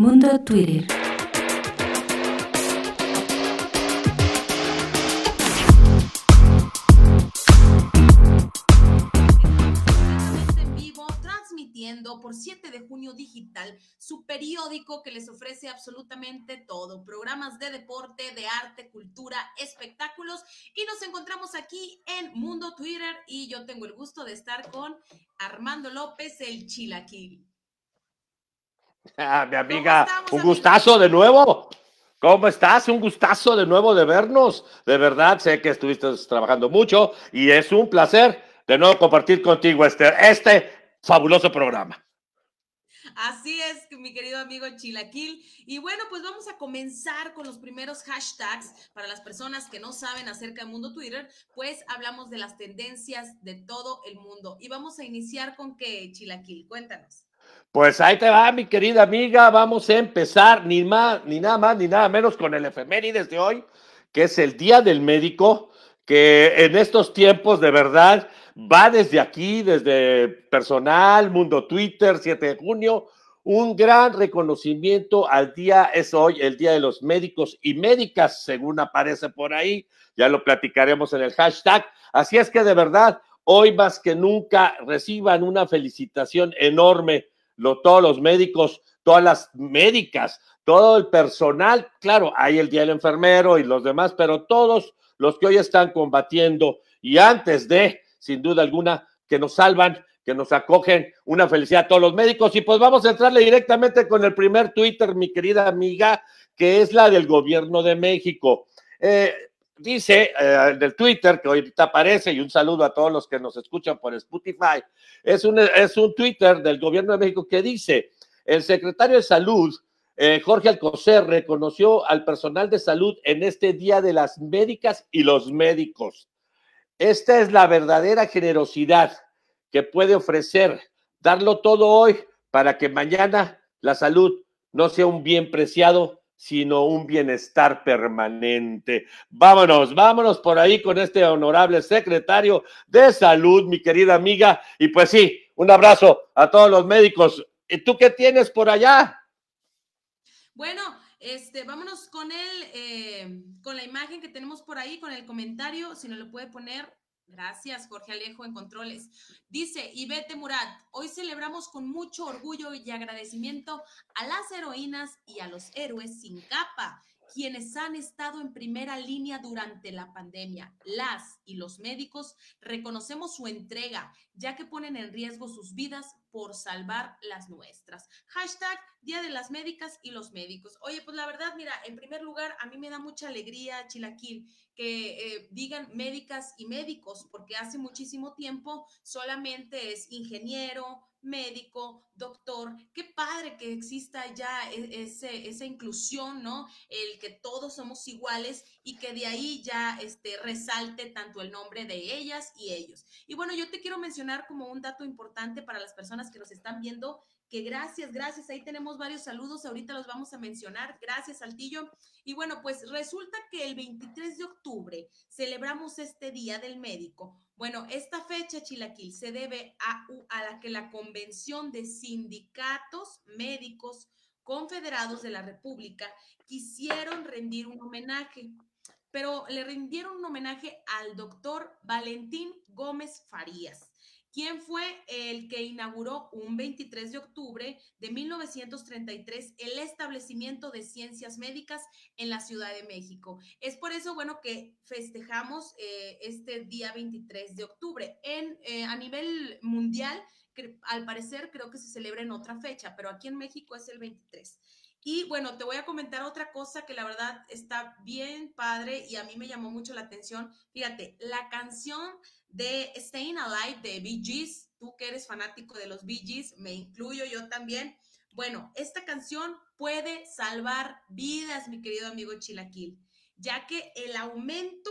Mundo Twitter. en vivo, transmitiendo por 7 de junio digital, su periódico que les ofrece absolutamente todo, programas de deporte, de arte, cultura, espectáculos y nos encontramos aquí en Mundo Twitter y yo tengo el gusto de estar con Armando López, el Chilaquil. Ah, mi amiga, un gustazo de nuevo. ¿Cómo estás? Un gustazo de nuevo de vernos. De verdad, sé que estuviste trabajando mucho y es un placer de nuevo compartir contigo este, este fabuloso programa. Así es, mi querido amigo Chilaquil. Y bueno, pues vamos a comenzar con los primeros hashtags para las personas que no saben acerca del mundo Twitter, pues hablamos de las tendencias de todo el mundo. Y vamos a iniciar con que, Chilaquil, cuéntanos. Pues ahí te va, mi querida amiga. Vamos a empezar ni más, ni nada más, ni nada menos con el efemérides de hoy, que es el Día del Médico, que en estos tiempos de verdad va desde aquí, desde personal, Mundo Twitter, 7 de junio, un gran reconocimiento al día, es hoy el Día de los Médicos y Médicas, según aparece por ahí, ya lo platicaremos en el hashtag. Así es que de verdad, hoy más que nunca reciban una felicitación enorme todos los médicos, todas las médicas, todo el personal, claro, hay el día del enfermero y los demás, pero todos los que hoy están combatiendo y antes de, sin duda alguna, que nos salvan, que nos acogen, una felicidad a todos los médicos. Y pues vamos a entrarle directamente con el primer Twitter, mi querida amiga, que es la del gobierno de México. Eh, dice eh, del Twitter, que ahorita aparece, y un saludo a todos los que nos escuchan por Spotify, es un, es un Twitter del gobierno de México que dice, el secretario de Salud, eh, Jorge Alcocer, reconoció al personal de salud en este Día de las Médicas y los médicos. Esta es la verdadera generosidad que puede ofrecer, darlo todo hoy para que mañana la salud no sea un bien preciado, sino un bienestar permanente. Vámonos, vámonos por ahí con este honorable secretario de salud, mi querida amiga. Y pues sí, un abrazo a todos los médicos. ¿Y tú qué tienes por allá? Bueno, este, vámonos con el, eh, con la imagen que tenemos por ahí, con el comentario, si no lo puede poner Gracias, Jorge Alejo en Controles. Dice Ivete Murat, hoy celebramos con mucho orgullo y agradecimiento a las heroínas y a los héroes sin capa, quienes han estado en primera línea durante la pandemia. Las y los médicos reconocemos su entrega, ya que ponen en riesgo sus vidas por salvar las nuestras. Hashtag Día de las Médicas y los Médicos. Oye, pues la verdad, mira, en primer lugar, a mí me da mucha alegría, Chilaquil, que eh, digan médicas y médicos, porque hace muchísimo tiempo solamente es ingeniero, médico, doctor. Qué padre que exista ya e, ese, esa inclusión, ¿no? El que todos somos iguales y que de ahí ya este, resalte tanto el nombre de ellas y ellos. Y bueno, yo te quiero mencionar como un dato importante para las personas que nos están viendo que gracias, gracias. Ahí tenemos varios saludos, ahorita los vamos a mencionar. Gracias, Saltillo. Y bueno, pues resulta que el 23 de octubre celebramos este Día del Médico. Bueno, esta fecha, Chilaquil, se debe a, a la que la Convención de Sindicatos Médicos Confederados de la República quisieron rendir un homenaje, pero le rindieron un homenaje al doctor Valentín Gómez Farías ¿Quién fue el que inauguró un 23 de octubre de 1933 el establecimiento de ciencias médicas en la Ciudad de México. Es por eso, bueno, que festejamos eh, este día 23 de octubre. En, eh, a nivel mundial, al parecer creo que se celebra en otra fecha, pero aquí en México es el 23. Y bueno, te voy a comentar otra cosa que la verdad está bien padre y a mí me llamó mucho la atención. Fíjate, la canción de Staying Alive de Bee Gees, tú que eres fanático de los Bee Gees, me incluyo yo también. Bueno, esta canción puede salvar vidas, mi querido amigo Chilaquil, ya que el aumento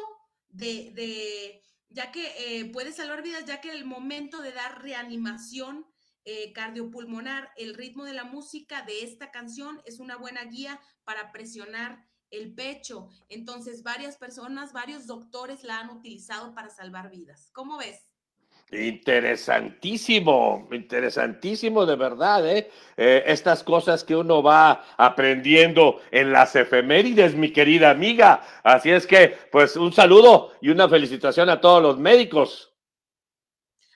de, ya que eh, puede salvar vidas, ya que el momento de dar reanimación eh, cardiopulmonar, el ritmo de la música de esta canción es una buena guía para presionar el pecho. Entonces, varias personas, varios doctores la han utilizado para salvar vidas. ¿Cómo ves? Interesantísimo, interesantísimo de verdad, ¿eh? ¿eh? Estas cosas que uno va aprendiendo en las efemérides, mi querida amiga. Así es que, pues, un saludo y una felicitación a todos los médicos.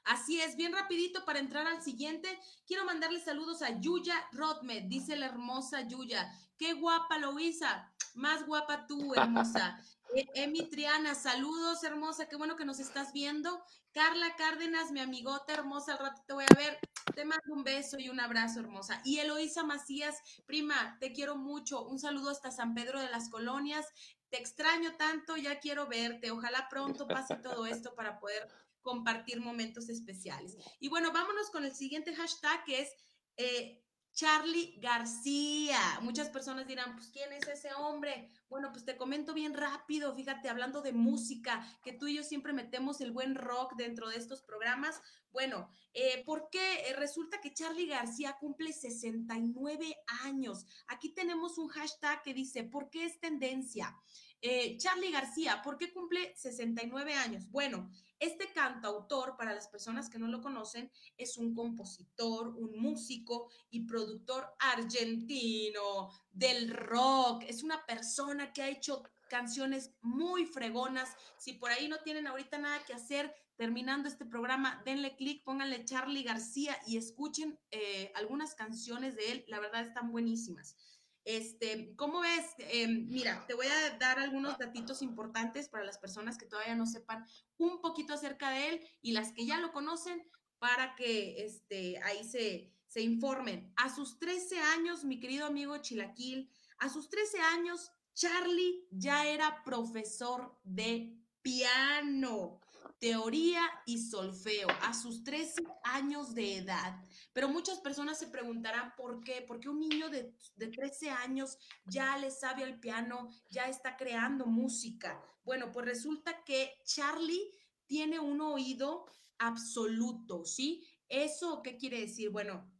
Así es, bien rapidito para entrar al siguiente. Quiero mandarle saludos a Yuya Rodmed, dice la hermosa Yuya. Qué guapa Loisa, más guapa tú, hermosa. E, Emi Triana, saludos, hermosa, qué bueno que nos estás viendo. Carla Cárdenas, mi amigota hermosa, al rato te voy a ver. Te mando un beso y un abrazo, hermosa. Y Eloísa Macías, prima, te quiero mucho. Un saludo hasta San Pedro de las Colonias. Te extraño tanto, ya quiero verte. Ojalá pronto pase todo esto para poder compartir momentos especiales. Y bueno, vámonos con el siguiente hashtag que es eh, Charlie García. Muchas personas dirán, pues, ¿quién es ese hombre? Bueno, pues te comento bien rápido, fíjate, hablando de música, que tú y yo siempre metemos el buen rock dentro de estos programas. Bueno, eh, ¿por qué? Eh, resulta que Charlie García cumple 69 años. Aquí tenemos un hashtag que dice, ¿por qué es tendencia? Eh, Charlie García, ¿por qué cumple 69 años? Bueno, este cantautor, para las personas que no lo conocen, es un compositor, un músico y productor argentino del rock. Es una persona que ha hecho canciones muy fregonas. Si por ahí no tienen ahorita nada que hacer, terminando este programa, denle clic, pónganle Charlie García y escuchen eh, algunas canciones de él. La verdad están buenísimas. Este, ¿cómo ves? Em, mira, te voy a dar algunos datitos importantes para las personas que todavía no sepan un poquito acerca de él y las que ya lo conocen para que este, ahí se, se informen. A sus 13 años, mi querido amigo Chilaquil, a sus 13 años, Charlie ya era profesor de piano teoría y solfeo a sus 13 años de edad. Pero muchas personas se preguntarán por qué, porque un niño de, de 13 años ya le sabe al piano, ya está creando música. Bueno, pues resulta que Charlie tiene un oído absoluto, ¿sí? ¿Eso qué quiere decir? Bueno,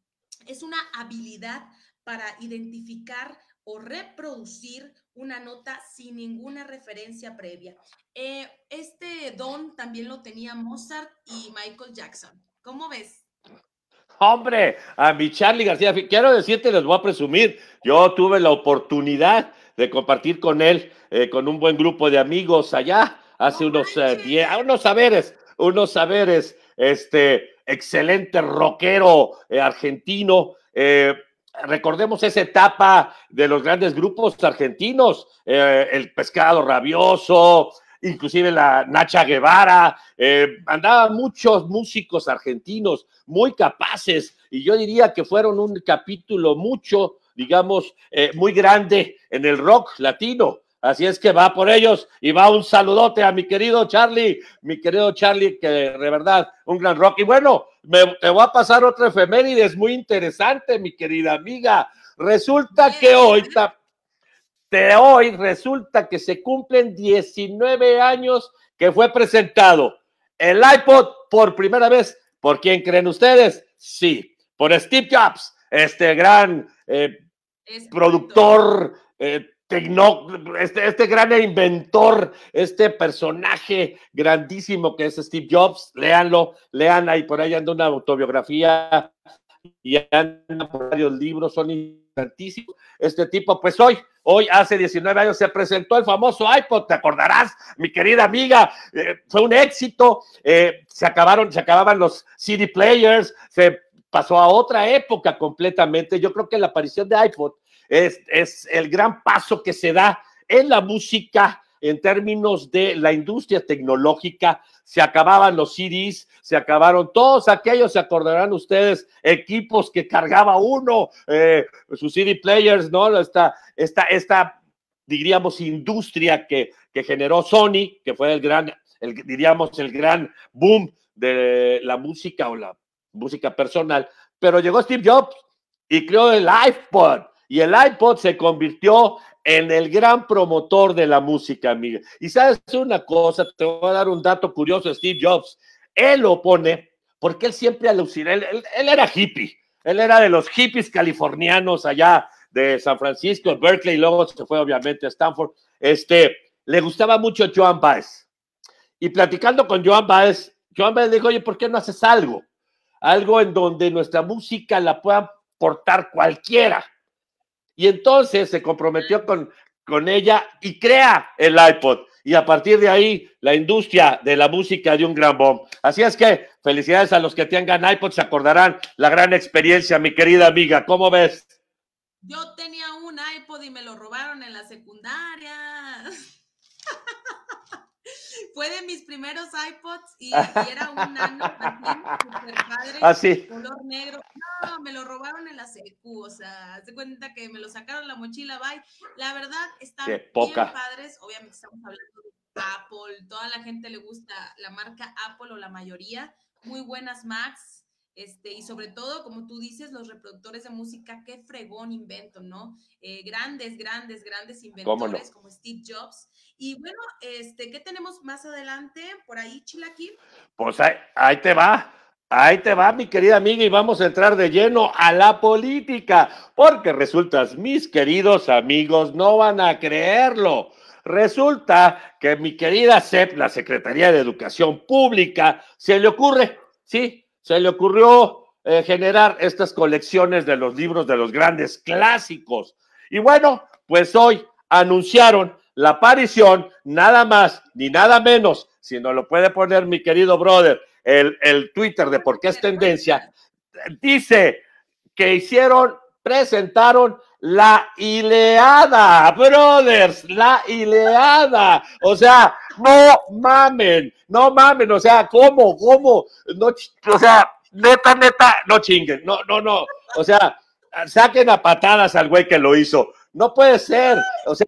es una habilidad para identificar o reproducir una nota sin ninguna referencia previa. Eh, este don también lo tenía Mozart y Michael Jackson. ¿Cómo ves? Hombre, a mi Charlie García, quiero decirte, les voy a presumir, yo tuve la oportunidad de compartir con él, eh, con un buen grupo de amigos allá, hace unos, eh, unos saberes, unos saberes, este, excelente rockero argentino, recordemos esa etapa de los grandes grupos argentinos, eh, el pescado rabioso, inclusive la Nacha Guevara, eh, andaban muchos músicos argentinos muy capaces y yo diría que fueron un capítulo mucho, digamos, eh, muy grande en el rock latino. Así es que va por ellos y va un saludote a mi querido Charlie, mi querido Charlie, que de verdad, un gran rock. Y bueno, te voy a pasar otra efeméride, es muy interesante, mi querida amiga. Resulta que hoy, de hoy, resulta que se cumplen 19 años que fue presentado el iPod por primera vez. ¿Por quién creen ustedes? Sí, por Steve Jobs, este gran eh, productor, eh, este, este gran inventor, este personaje grandísimo que es Steve Jobs, léanlo, lean ahí, por ahí anda una autobiografía y anda por varios libros, son importantísimos. Este tipo, pues hoy, hoy hace 19 años se presentó el famoso iPod, te acordarás, mi querida amiga, eh, fue un éxito, eh, se acabaron, se acababan los CD players, se pasó a otra época completamente. Yo creo que la aparición de iPod es, el gran paso que se da en la música en términos de la industria tecnológica, se acababan los CDs, se acabaron todos aquellos, se acordarán ustedes, equipos que cargaba uno, eh, sus CD players, ¿no? Esta, esta, esta diríamos, industria que, que generó Sony, que fue el gran, diríamos, el gran boom de la música o la música personal, pero llegó Steve Jobs y creó el iPod y el iPod se convirtió en el gran promotor de la música, amiga. Y sabes una cosa, te voy a dar un dato curioso, Steve Jobs. Él lo pone porque él siempre alucina, él, era hippie, él era de los hippies californianos allá de San Francisco, Berkeley, y luego se fue obviamente a Stanford. Este, le gustaba mucho Joan Baez. Y platicando con Joan Baez, Joan Biden dijo, oye, ¿por qué no haces algo? Algo en donde nuestra música la pueda portar cualquiera. Y entonces se comprometió con, con ella y crea el iPod. Y a partir de ahí, la industria de la música dio un gran bomb. Así es que felicidades a los que tengan iPod, se acordarán la gran experiencia, mi querida amiga. ¿Cómo ves? Yo tenía un iPod y me lo robaron en la secundaria. Fue de mis primeros iPods y, era un nano super padre. Ah, color negro. No, me lo robaron en la secu, o sea, se cuenta que me lo sacaron la mochila, bye. La verdad, están bien padres. Obviamente estamos hablando de Apple, toda la gente le gusta la marca Apple o la mayoría. Muy buenas Macs, este, y sobre todo, como tú dices, los reproductores de música, qué fregón invento, ¿no? Eh, grandes, grandes, grandes inventores como Steve Jobs. Y bueno, este, ¿qué tenemos más adelante por ahí, Chilaki? Pues ahí, ahí te va. Ahí te va, mi querida amiga, y vamos a entrar de lleno a la política, porque resultas, mis queridos amigos, no van a creerlo. Resulta que mi querida SEP, la Secretaría de Educación Pública, se le ocurre, sí, se le ocurrió eh, generar estas colecciones de los libros de los grandes clásicos. Y bueno, pues hoy anunciaron la aparición, nada más ni nada menos, si no lo puede poner mi querido brother, el, el Twitter de por qué es tendencia, dice que hicieron, presentaron la Ileada, brothers, la Ileada. O sea, no mamen, no mamen, o sea, ¿cómo, cómo? No, o sea, neta, neta, no chinguen, no, no, no. O sea, saquen a patadas al güey que lo hizo. No puede ser, o sea,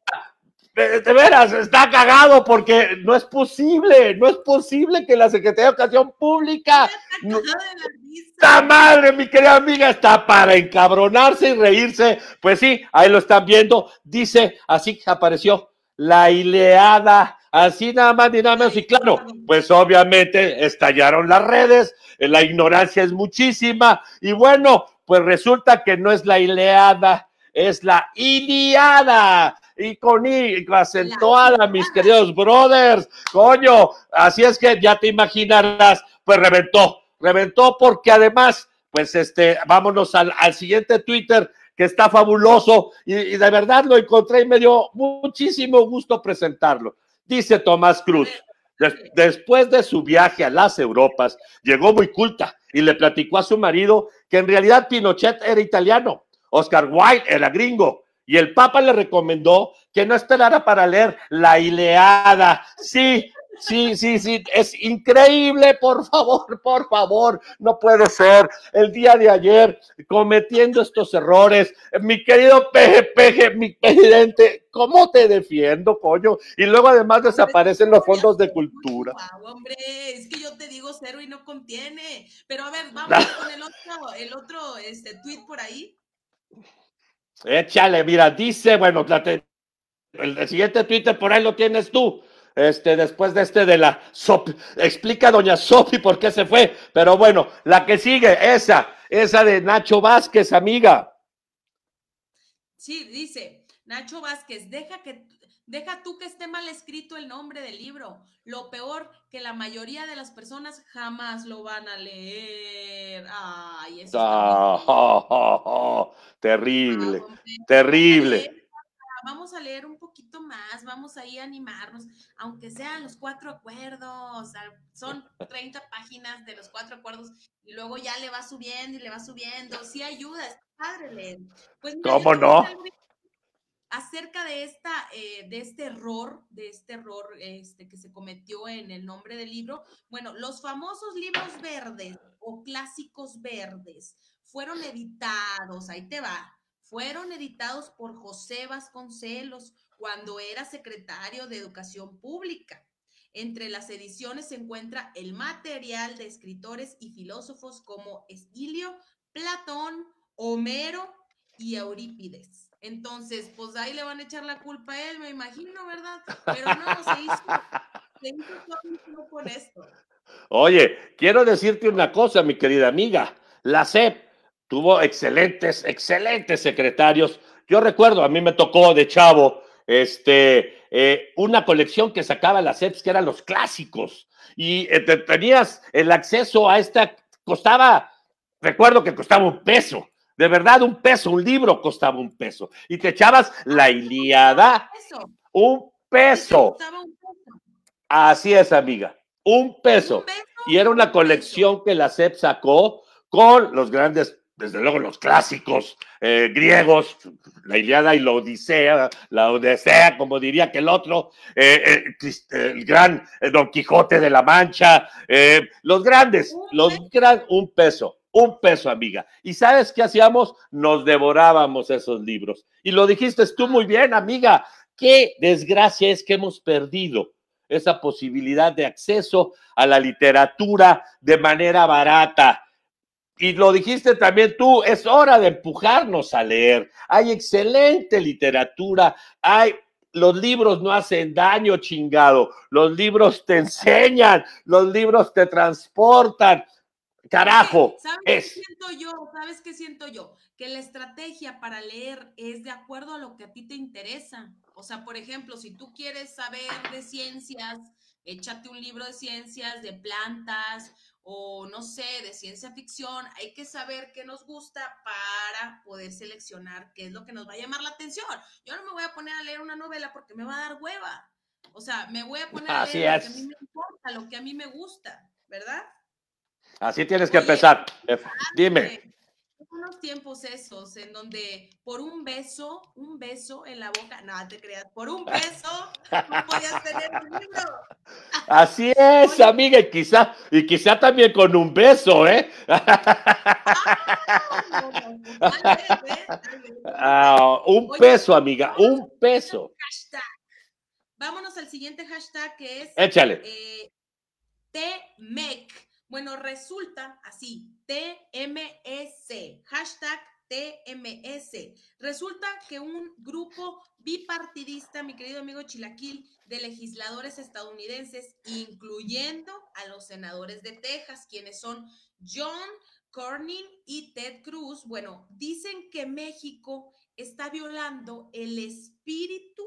de, veras, está cagado porque no es posible, no es posible que la Secretaría de Educación Pública. ¡Está madre, mi querida amiga! Está para encabronarse y reírse. Pues sí, ahí lo están viendo. Dice, así apareció la ileada, así nada más ni nada menos. Y claro, pues obviamente estallaron las redes, la ignorancia es muchísima. Y bueno, pues resulta que no es la ileada, es la Iliada y con I, acentuada, mis queridos brothers, coño, así es que ya te imaginarás, pues reventó, reventó porque además, pues este, vámonos al, siguiente Twitter que está fabuloso y, de verdad lo encontré y me dio muchísimo gusto presentarlo. Dice Tomás Cruz, después de su viaje a las Europas, llegó muy culta y le platicó a su marido que en realidad Pinochet era italiano, Oscar Wilde era gringo y el Papa le recomendó que no esperara para leer la Ileada. Sí, sí, sí, sí, es increíble, por favor, por favor, no puede ser. El día de ayer cometiendo estos errores, mi querido Peje Peje, mi presidente, ¿cómo te defiendo, coño? Y luego además desaparecen los fondos de cultura. hombre, es que yo te digo cero y no contiene. Pero a ver, vamos con el otro, el otro este, tweet por ahí. Échale, mira, dice, bueno, el, siguiente Twitter por ahí lo tienes tú. Este, después de este de la Sop, explica doña Sofi por qué se fue, pero bueno, la que sigue, esa, esa de Nacho Vázquez, amiga. Sí, dice, Nacho Vázquez, deja que Deja tú que esté mal escrito el nombre del libro. Lo peor que la mayoría de las personas jamás lo van a leer. Ay, eso ah, terrible, terrible. Vamos a leer un poquito más, vamos ahí a animarnos, aunque sean los cuatro acuerdos, son 30 páginas de los cuatro acuerdos y luego ya le va subiendo y le va subiendo. Sí ayuda, es padre leer. Pues ¿Cómo no? acerca de, esta, eh, de este error, de este error este, que se cometió en el nombre del libro, bueno, los famosos libros verdes o clásicos verdes fueron editados, ahí te va, fueron editados por José Vasconcelos cuando era secretario de Educación Pública. Entre las ediciones se encuentra el material de escritores y filósofos como Esquilio, Platón, Homero y Eurípides. Entonces, pues ahí le van a echar la culpa a él, me imagino, ¿verdad? Pero no, se hizo, se hizo con esto. Oye, quiero decirte una cosa, mi querida amiga. La CEP tuvo excelentes, excelentes secretarios. Yo recuerdo, a mí me tocó de chavo este, eh, una colección que sacaba la CEPS que eran los clásicos. Y eh, tenías el acceso a esta, costaba, recuerdo que costaba un peso, de verdad un peso, un libro costaba un peso. Y te echabas la Iliada, un peso. Así es, amiga, un peso. Y era una colección que la CEP sacó con los grandes desde luego los clásicos eh, griegos, la Iliada y la Odisea, la Odisea, como diría que el otro, eh, eh, el gran Don Quijote de la Mancha, los grandes, los grandes, un peso, un peso, amiga. ¿Y sabes qué hacíamos? Nos devorábamos esos libros. Y lo dijiste tú muy bien, amiga. Qué desgracia es que hemos perdido esa posibilidad de acceso a la literatura de manera barata y lo dijiste también tú, es hora de empujarnos a leer. Hay excelente literatura, hay los libros no hacen daño, chingado. Los libros te enseñan, los libros te transportan. Carajo. ¿Sabes qué siento yo? ¿Sabes qué siento yo? Que la estrategia para leer es de acuerdo a lo que a ti te interesa. O sea, por ejemplo, si tú quieres saber de ciencias, échate un libro de ciencias, de plantas o no sé, de ciencia ficción, hay que saber qué nos gusta para poder seleccionar qué es lo que nos va a llamar la atención. Yo no me voy a poner a leer una novela porque me va a dar hueva. O sea, me voy a poner a leer lo que a mí me importa, lo que a mí me gusta, ¿verdad? Así tienes que empezar. Dime unos tiempos esos en donde por un beso, un beso en la boca, no te creas, por un beso no podías tener un libro. Así es, amiga, y quizá, y quizá también con un beso, ¿eh? Ah, un peso, amiga, un peso. Vámonos al siguiente hashtag que es Échale. Eh, TMEC. Bueno, resulta así, TMS, hashtag TMS. Resulta que un grupo bipartidista, mi querido amigo Chilaquil, de legisladores estadounidenses, incluyendo a los senadores de Texas, quienes son John Cornyn y Ted Cruz, bueno, dicen que México está violando el espíritu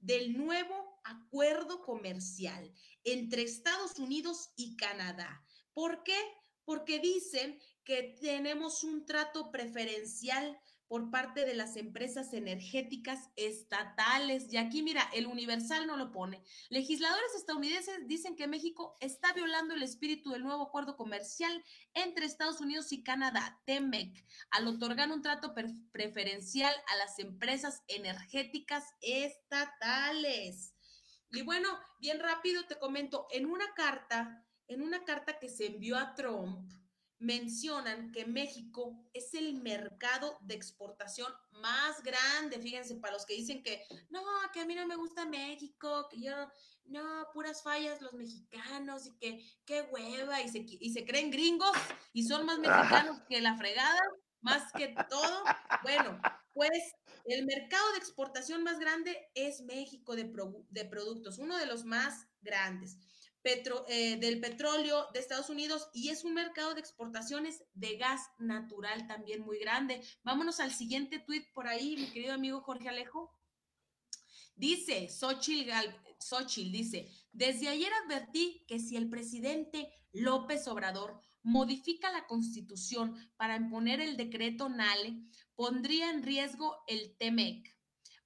del nuevo acuerdo comercial entre Estados Unidos y Canadá ¿Por qué? Porque dicen que tenemos un trato preferencial por parte de las empresas energéticas estatales. Y aquí, mira, el Universal no lo pone. Legisladores estadounidenses dicen que México está violando el espíritu del nuevo acuerdo comercial entre Estados Unidos y Canadá, TEMEC, al otorgar un trato preferencial a las empresas energéticas estatales. Y bueno, bien rápido te comento, en una carta en una carta que se envió a Trump, mencionan que México es el mercado de exportación más grande. Fíjense, para los que dicen que no, que a mí no me gusta México, que yo, no, puras fallas los mexicanos y que qué hueva y se, y se creen gringos y son más mexicanos que la fregada, más que todo. Bueno, pues el mercado de exportación más grande es México de, de productos, uno de los más grandes. Eh, del petróleo de Estados Unidos y es un mercado de exportaciones de gas natural también muy grande. Vámonos al siguiente tuit por ahí, mi querido amigo Jorge Alejo. Dice Xochitl, dice, desde ayer advertí que si el presidente López Obrador modifica la constitución para imponer el decreto NALE, pondría en riesgo el TEMEC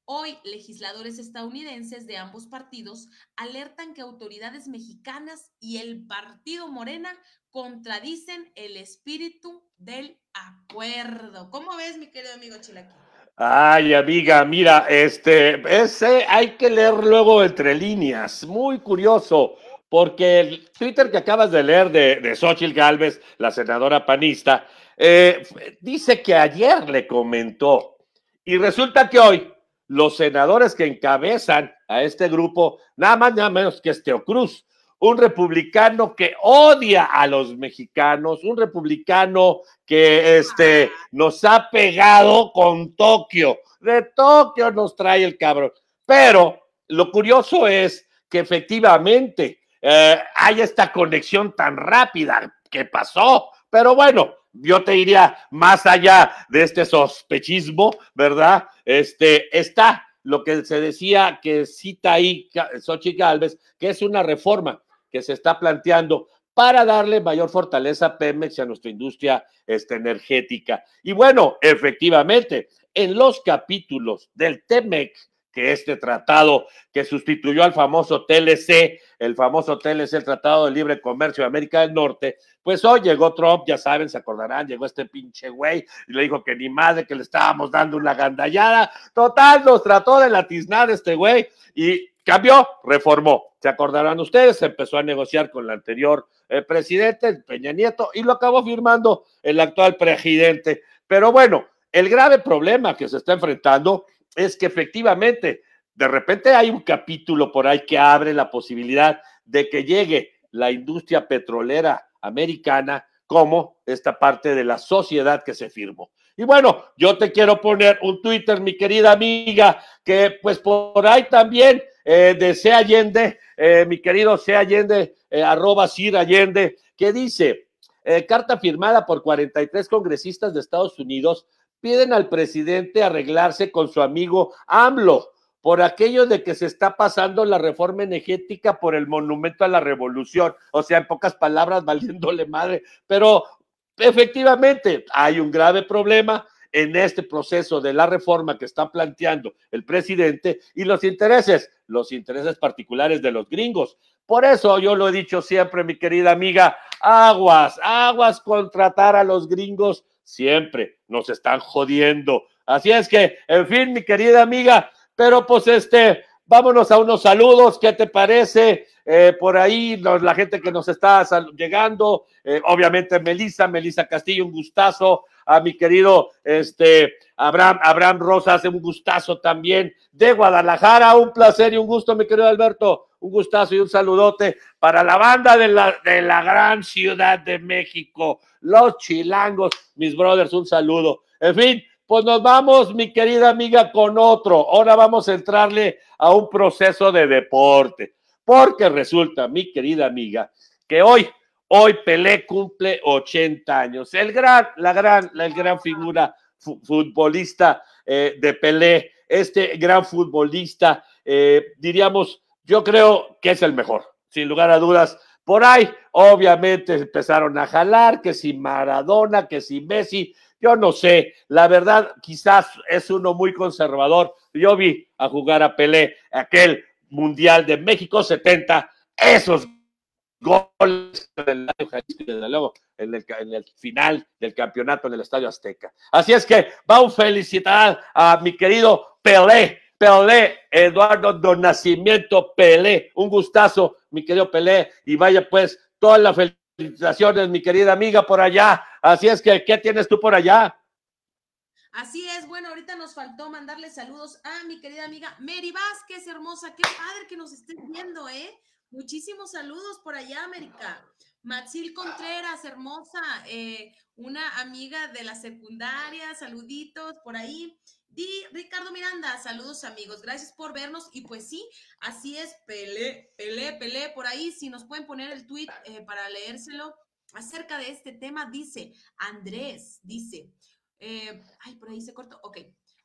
Hoy, legisladores estadounidenses de ambos partidos alertan que autoridades mexicanas y el partido Morena contradicen el espíritu del acuerdo. ¿Cómo ves, mi querido amigo Chilaquí? Ay, amiga, mira, este, ese hay que leer luego entre líneas. Muy curioso, porque el Twitter que acabas de leer de, de Xochitl Galvez, la senadora panista, eh, dice que ayer le comentó. Y resulta que hoy los senadores que encabezan a este grupo, nada más nada menos que Esteo Cruz, un republicano que odia a los mexicanos, un republicano que este, nos ha pegado con Tokio. De Tokio nos trae el cabrón. Pero lo curioso es que efectivamente eh, hay esta conexión tan rápida que pasó. Pero bueno, yo te diría, más allá de este sospechismo, ¿verdad? Este, está lo que se decía que cita ahí Xochitl Galvez, que es una reforma que se está planteando para darle mayor fortaleza a Pemex y a nuestra industria este, energética. Y bueno, efectivamente, en los capítulos del TEMEC, que este tratado que sustituyó al famoso TLC, el famoso TLC, el Tratado de Libre Comercio de América del Norte, pues hoy llegó Trump, ya saben, se acordarán, llegó este pinche güey y le dijo que ni madre, que le estábamos dando una gandallada. Total, nos trató de latiznar este güey y cambió, reformó. Se acordarán ustedes, empezó a negociar con el anterior eh, presidente, Peña Nieto, y lo acabó firmando el actual presidente. Pero bueno, el grave problema que se está enfrentando es que efectivamente, de repente hay un capítulo por ahí que abre la posibilidad de que llegue la industria petrolera americana como esta parte de la sociedad que se firmó. Y bueno, yo te quiero poner un Twitter, mi querida amiga, que pues por ahí también eh, de C. Allende, eh, mi querido C. Allende, eh, arroba Sir Allende, que dice, carta firmada por 43 congresistas de Estados Unidos piden al presidente arreglarse con su amigo AMLO por aquello de que se está pasando la reforma energética por el monumento a la revolución, o sea, en pocas palabras, valiéndole madre, pero efectivamente hay un grave problema en este proceso de la reforma que está planteando el presidente y los intereses, los intereses particulares de los gringos. Por eso yo lo he dicho siempre, mi querida amiga, aguas, aguas contratar a los gringos siempre nos están jodiendo. Así es que, en fin, mi querida amiga, pero pues este, vámonos a unos saludos, ¿qué te parece? Eh, por ahí la gente que nos está llegando, eh, obviamente Melisa, Melisa Castillo, un gustazo, a mi querido este, Abraham, Abraham Rosas, un gustazo también, de Guadalajara, un placer y un gusto, mi querido Alberto, un gustazo y un saludote para la banda de la, de la gran ciudad de México, los chilangos, mis brothers, un saludo. En fin, pues nos vamos, mi querida amiga, con otro. Ahora vamos a entrarle a un proceso de deporte, porque resulta, mi querida amiga, que hoy, hoy Pelé cumple 80 años. El gran, la gran, la gran figura futbolista eh, de Pelé, este gran futbolista, eh, diríamos, yo creo que es el mejor, sin lugar a dudas por ahí, obviamente, empezaron a jalar, que si Maradona, que si Messi, yo no sé, la verdad, quizás es uno muy conservador. Yo vi a jugar a Pelé, aquel Mundial de México 70, esos goles en el, en el final del campeonato en el Estadio Azteca. Así es que vamos a felicitar a mi querido Pelé, Pelé, Eduardo Don Nacimiento Pelé. Un gustazo, mi querido Pelé. Y vaya pues, todas las felicitaciones, mi querida amiga por allá. Así es que, ¿qué tienes tú por allá? Así es, bueno, ahorita nos faltó mandarle saludos a mi querida amiga Mary Vázquez, hermosa, qué padre que nos estén viendo, ¿eh? Muchísimos saludos por allá, América. Maxil Contreras, hermosa, eh, una amiga de la secundaria, saluditos por ahí. Di Ricardo Miranda, saludos amigos, gracias por vernos y pues sí, así es, Pelé, Pelé, Pelé, por ahí, si nos pueden poner el tweet eh, para leérselo acerca de este tema, dice Andrés, dice, eh, ay, por ahí se cortó, ok,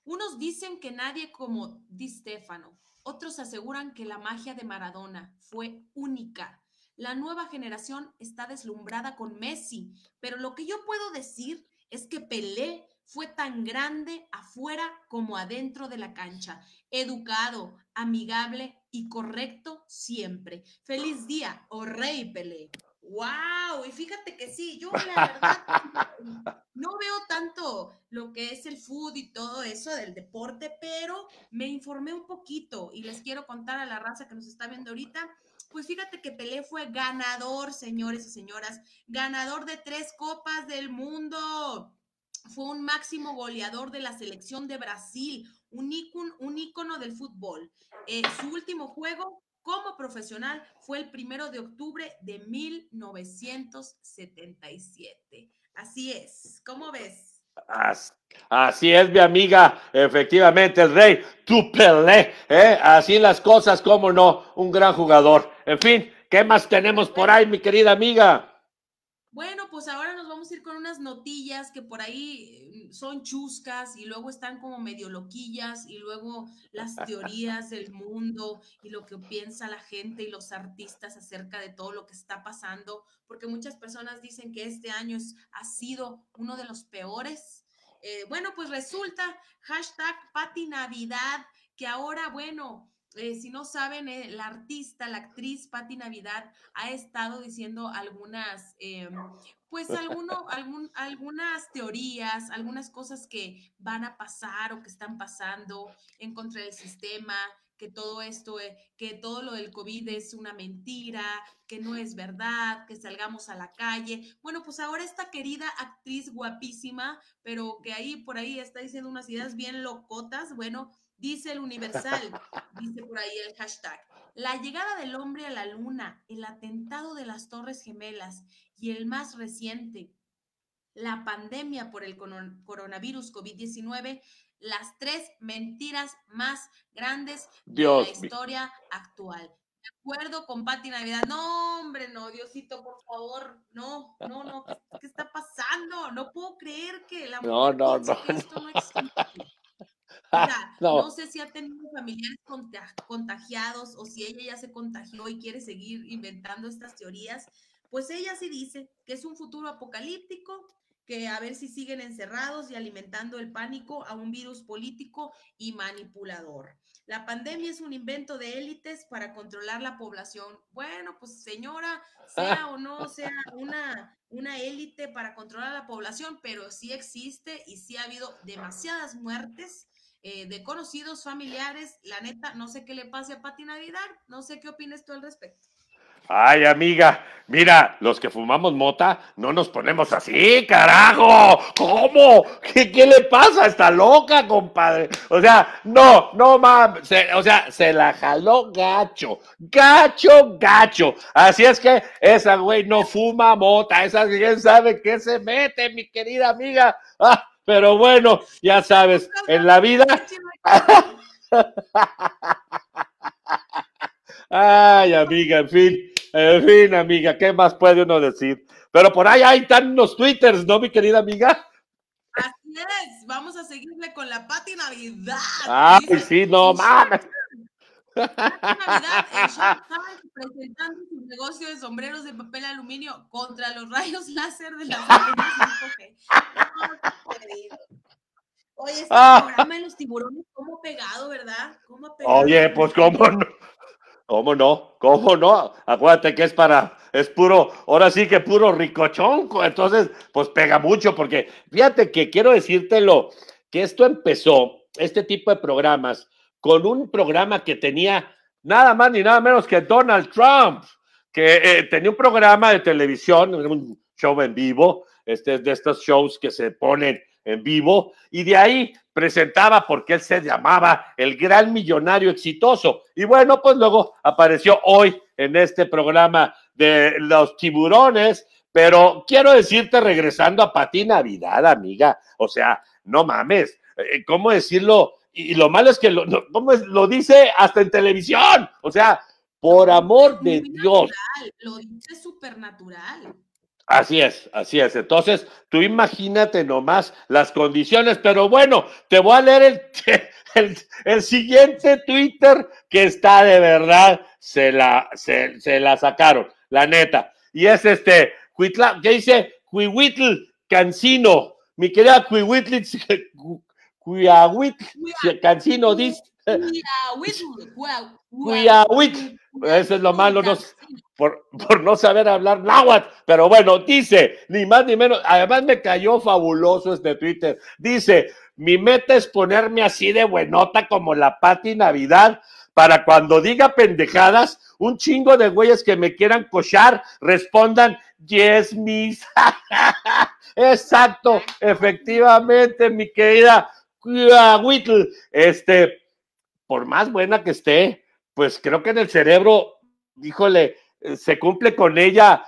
unos dicen que nadie como Di Stefano, otros aseguran que la magia de Maradona fue única. La nueva generación está deslumbrada con Messi, pero lo que yo puedo decir es que Pelé fue tan grande afuera como adentro de la cancha, educado, amigable y correcto siempre. Feliz día, oh rey Pelé. ¡Wow! Y fíjate que sí, yo la verdad no veo tanto lo que es el fútbol y todo eso del deporte, pero me informé un poquito y les quiero contar a la raza que nos está viendo ahorita. Pues fíjate que Pelé fue ganador, señores y señoras, ganador de tres copas del mundo fue un máximo goleador de la selección de Brasil, un, ícono, del fútbol. Eh, su último juego como profesional fue el primero de octubre de 1977. Así es, ¿cómo ves? Así es, mi amiga, efectivamente, el rey, tu Pelé, ¿eh? así las cosas, cómo no, un gran jugador. En fin, ¿qué más tenemos por ahí, mi querida amiga? Bueno, pues ahora nos vamos a ir con unas notillas que por ahí eh, son chuscas y luego están como medio loquillas y luego las teorías del mundo y lo que piensa la gente y los artistas acerca de todo lo que está pasando, porque muchas personas dicen que este año ha sido uno de los peores. Eh, bueno, pues resulta hashtag Pati Navidad, que ahora, bueno, eh, si no saben, eh, la artista, la actriz Patti Navidad ha estado diciendo algunas, eh, pues alguno, algunas teorías, algunas cosas que van a pasar o que están pasando en contra del sistema, que todo esto, que todo lo del COVID es una mentira, que no es verdad, que salgamos a la calle. Bueno, pues ahora esta querida actriz guapísima, pero que ahí por ahí está diciendo unas ideas bien locotas, bueno, Dice el Universal, dice por ahí el hashtag, la llegada del hombre a la luna, el atentado de las Torres Gemelas y el más reciente, la pandemia por el coronavirus COVID-19, las tres mentiras más grandes de la historia actual. De acuerdo con Pati Navidad. No, hombre, no, Diosito, por favor, no, no, no, ¿qué, está pasando? No puedo creer que la no, no, no, esto no existe. no. sé si ha tenido familiares contagiados o si ella ya se contagió y quiere seguir inventando estas teorías. Pues ella sí dice que es un futuro apocalíptico, que a ver si siguen encerrados y alimentando el pánico a un virus político y manipulador. La pandemia es un invento de élites para controlar la población. Bueno, pues señora, sea o no sea una, una élite para controlar la población, pero sí existe y sí ha habido demasiadas muertes eh, de conocidos, familiares. La neta, no sé qué le pase a Pati Navidad, no sé qué opinas tú al respecto. Ay, amiga, mira, los que fumamos mota no nos ponemos así, carajo. ¿Cómo? ¿Qué, qué le pasa? Está loca, compadre. O sea, no, no mames. O sea, se la jaló gacho. Gacho, gacho. Así es que esa güey no fuma mota. Esa quién sabe qué se mete, mi querida amiga. Ah, pero bueno, ya sabes, en la vida. Ay, amiga, en fin, en fin, amiga, ¿qué más puede uno decir? Pero por ahí hay están unos twitters, ¿no, mi querida amiga? Así es, vamos a seguirle con la Pati Navidad. Ay, sí, no mames. Navidad en presentando su negocio de sombreros de papel aluminio contra los rayos láser de la 5G. Oye, este ah. programa de los tiburones, ¿cómo pegado, verdad? ¿Cómo pegado? Oye, pues cómo no. ¿Cómo no? ¿Cómo no? Acuérdate que es para, es puro, ahora sí que puro ricochonco, entonces, pues pega mucho, porque fíjate que quiero decírtelo, que esto empezó, este tipo de programas, con un programa que tenía nada más ni nada menos que Donald Trump, que eh, tenía un programa de televisión, un show en vivo, este, de estos shows que se ponen en vivo, y de ahí presentaba porque él se llamaba el gran millonario exitoso. Y bueno, pues luego apareció hoy en este programa de los tiburones, pero quiero decirte, regresando a Pati Navidad, amiga, o sea, no mames, eh, ¿cómo decirlo? Y, lo malo es que lo, lo dice hasta en televisión, o sea, por amor de Dios. Lo dice supernatural. Así es, así es. Entonces, tú imagínate nomás las condiciones, pero bueno, te voy a leer el, el, siguiente Twitter que está de verdad, se la, se, se la sacaron, la neta. Y es este, que dice Cuihuitl Cancino, mi querida Cuihuitl, Cuiahuitl Cancino dice. Cuiahuitl, eso es lo malo, no por, no saber hablar náhuatl. Pero bueno, dice, ni más ni menos, además me cayó fabuloso este Twitter. Dice, mi meta es ponerme así de buenota como la Pati Navidad para cuando diga pendejadas, un chingo de güeyes que me quieran cochar respondan, yes, miss. Exacto, efectivamente, mi querida Whittle. Este, por más buena que esté, pues creo que en el cerebro, híjole, se cumple con ella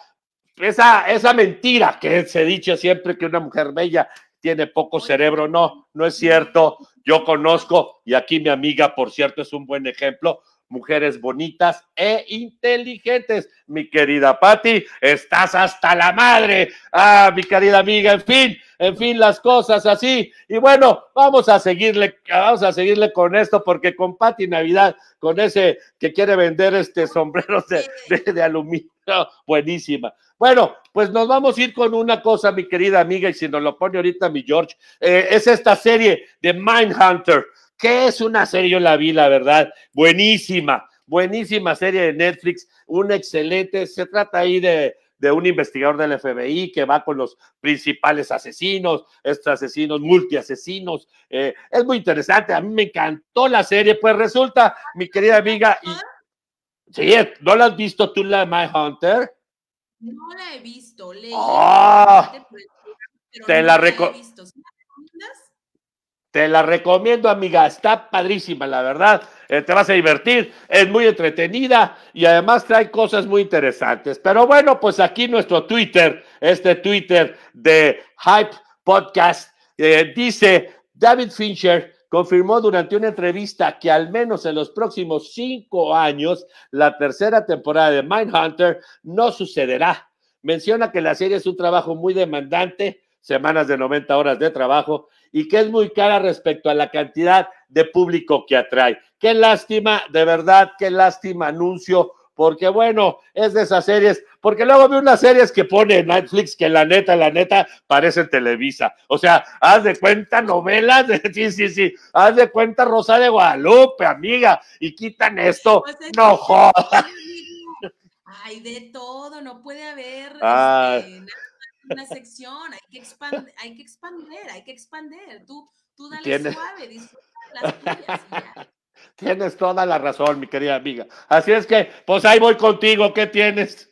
esa, esa mentira que se dice siempre que una mujer bella tiene poco cerebro. No, no es cierto. Yo conozco, y aquí mi amiga, por cierto, es un buen ejemplo, mujeres bonitas e inteligentes. Mi querida Patti, estás hasta la madre. Ah, mi querida amiga, en fin, en fin, las cosas así. Y bueno, vamos a seguirle, vamos a seguirle con esto, porque con Patti Navidad, con ese que quiere vender este sombrero de, aluminio, buenísima. Bueno, pues nos vamos a ir con una cosa, mi querida amiga, y si nos lo pone ahorita mi George, eh, es esta serie de Mindhunter que es una serie, yo la vi, la verdad, buenísima, buenísima serie de Netflix, un excelente, se trata ahí de, un investigador del FBI que va con los principales asesinos, estos asesinos multiasesinos. Eh, es muy interesante, a mí me encantó la serie, pues resulta, mi querida amiga, y, sí, ¿no la has visto tú, la My Hunter? No la he visto, leí. Oh, te la recomiendo. Te la recomiendo, amiga. Está padrísima, la verdad. Eh, te vas a divertir. Es muy entretenida y además trae cosas muy interesantes. Pero bueno, pues aquí nuestro Twitter, este Twitter de Hype Podcast, eh, dice David Fincher confirmó durante una entrevista que al menos en los próximos cinco años la tercera temporada de Mindhunter no sucederá. Menciona que la serie es un trabajo muy demandante, semanas de 90 horas de trabajo, y que es muy cara respecto a la cantidad de público que atrae. Qué lástima, de verdad, qué lástima anuncio, porque bueno, es de esas series, porque luego vi unas series que pone Netflix que la neta, la neta, parecen Televisa. O sea, haz de cuenta novelas, de, sí, sí, sí, haz de cuenta Rosa de Guadalupe, amiga, y quitan esto, pues no jodas. Hay de todo, no puede haber ah. este, una sección, hay que, expandir, hay que expandir, hay que expandir. Tú, tú dale ¿Tienes? suave, disfruta las tuyas Tienes toda la razón, mi querida amiga. Así es que, pues ahí voy contigo, ¿qué tienes?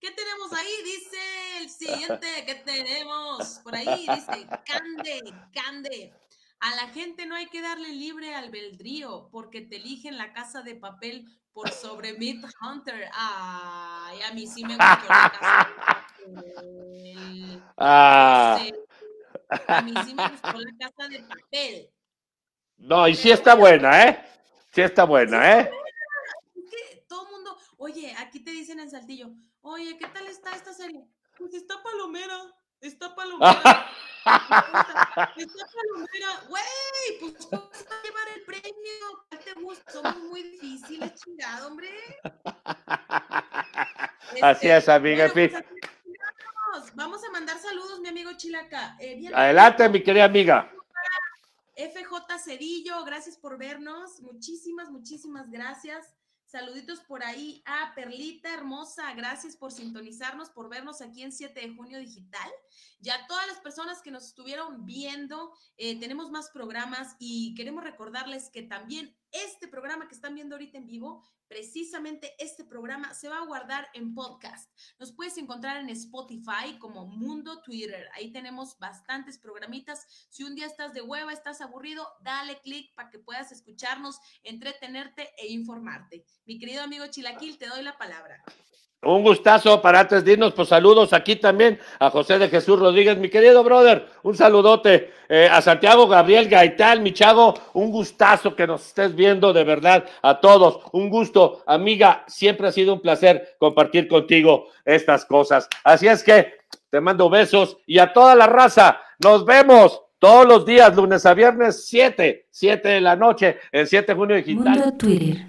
¿Qué tenemos ahí? Dice el siguiente que tenemos por ahí, dice Cande, Cande. A la gente no hay que darle libre albedrío porque te eligen la casa de papel por sobre Meat Hunter. Ay, a mí sí me gustó la casa de papel. Ah. A mí sí me gustó la casa de papel. No, y sí está buena, ¿eh? Sí está buena, ¿eh? Es que todo el mundo, oye, aquí te dicen en Saltillo, oye, ¿qué tal está esta serie? Pues está palomera, está palomera. está palomera, güey, pues vas a llevar el premio, ¿qué te gusta? Somos muy difíciles, chingado, hombre. Así es, amiga, este, pues, Vamos a mandar saludos, mi amigo Chilaca. Eh, Adelante, mi querida amiga. FJ Cedillo, gracias por vernos. Muchísimas, muchísimas gracias. Saluditos por ahí a Perlita Hermosa, gracias por sintonizarnos, por vernos aquí en 7 de junio digital. Ya todas las personas que nos estuvieron viendo, eh, tenemos más programas y queremos recordarles que también este programa que están viendo ahorita en vivo, precisamente este programa se va a guardar en podcast. Nos puedes encontrar en Spotify como Mundo Twitter. Ahí tenemos bastantes programitas. Si un día estás de hueva, estás aburrido, dale clic para que puedas escucharnos, entretenerte e informarte. Mi querido amigo Chilaquil, te doy la palabra. Un gustazo para antes de irnos, pues saludos aquí también a José de Jesús Rodríguez, mi querido brother, un saludote eh, a Santiago Gabriel Gaitán, mi chavo, un gustazo que nos estés viendo de verdad a todos, un gusto, amiga, siempre ha sido un placer compartir contigo estas cosas. Así es que te mando besos y a toda la raza, nos vemos todos los días, lunes a viernes, 7, 7 de la noche, el 7 de junio digital. Mundo Twitter.